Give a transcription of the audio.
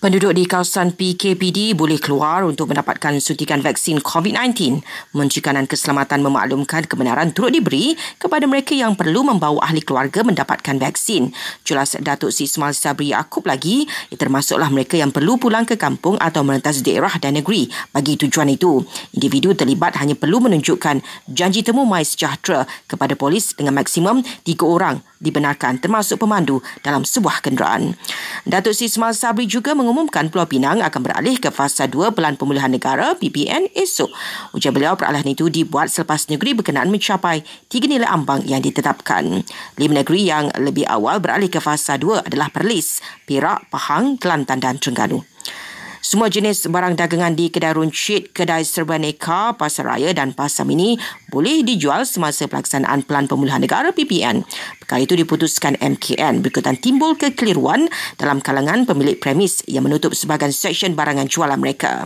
Penduduk di kawasan PKPD boleh keluar untuk mendapatkan suntikan vaksin COVID-19. Menteri Kanan Keselamatan memaklumkan kebenaran turut diberi kepada mereka yang perlu membawa ahli keluarga mendapatkan vaksin. Jelas Datuk Si Ismail Sabri Yaakob lagi, ia termasuklah mereka yang perlu pulang ke kampung atau merentas daerah dan negeri bagi tujuan itu. Individu terlibat hanya perlu menunjukkan janji temu mai sejahtera kepada polis dengan maksimum tiga orang dibenarkan termasuk pemandu dalam sebuah kenderaan. Datuk Si Ismail Sabri juga mengumumkan mengumumkan Pulau Pinang akan beralih ke fasa 2 Pelan Pemulihan Negara PPN esok. Ujian beliau peralihan itu dibuat selepas negeri berkenaan mencapai tiga nilai ambang yang ditetapkan. Lima negeri yang lebih awal beralih ke fasa 2 adalah Perlis, Perak, Pahang, Kelantan dan Terengganu. Semua jenis barang dagangan di kedai runcit, kedai serban eka, pasar raya dan pasar mini boleh dijual semasa pelaksanaan Pelan Pemulihan Negara PPN. Perkara itu diputuskan MKN berikutan timbul kekeliruan dalam kalangan pemilik premis yang menutup sebahagian seksyen barangan jualan mereka.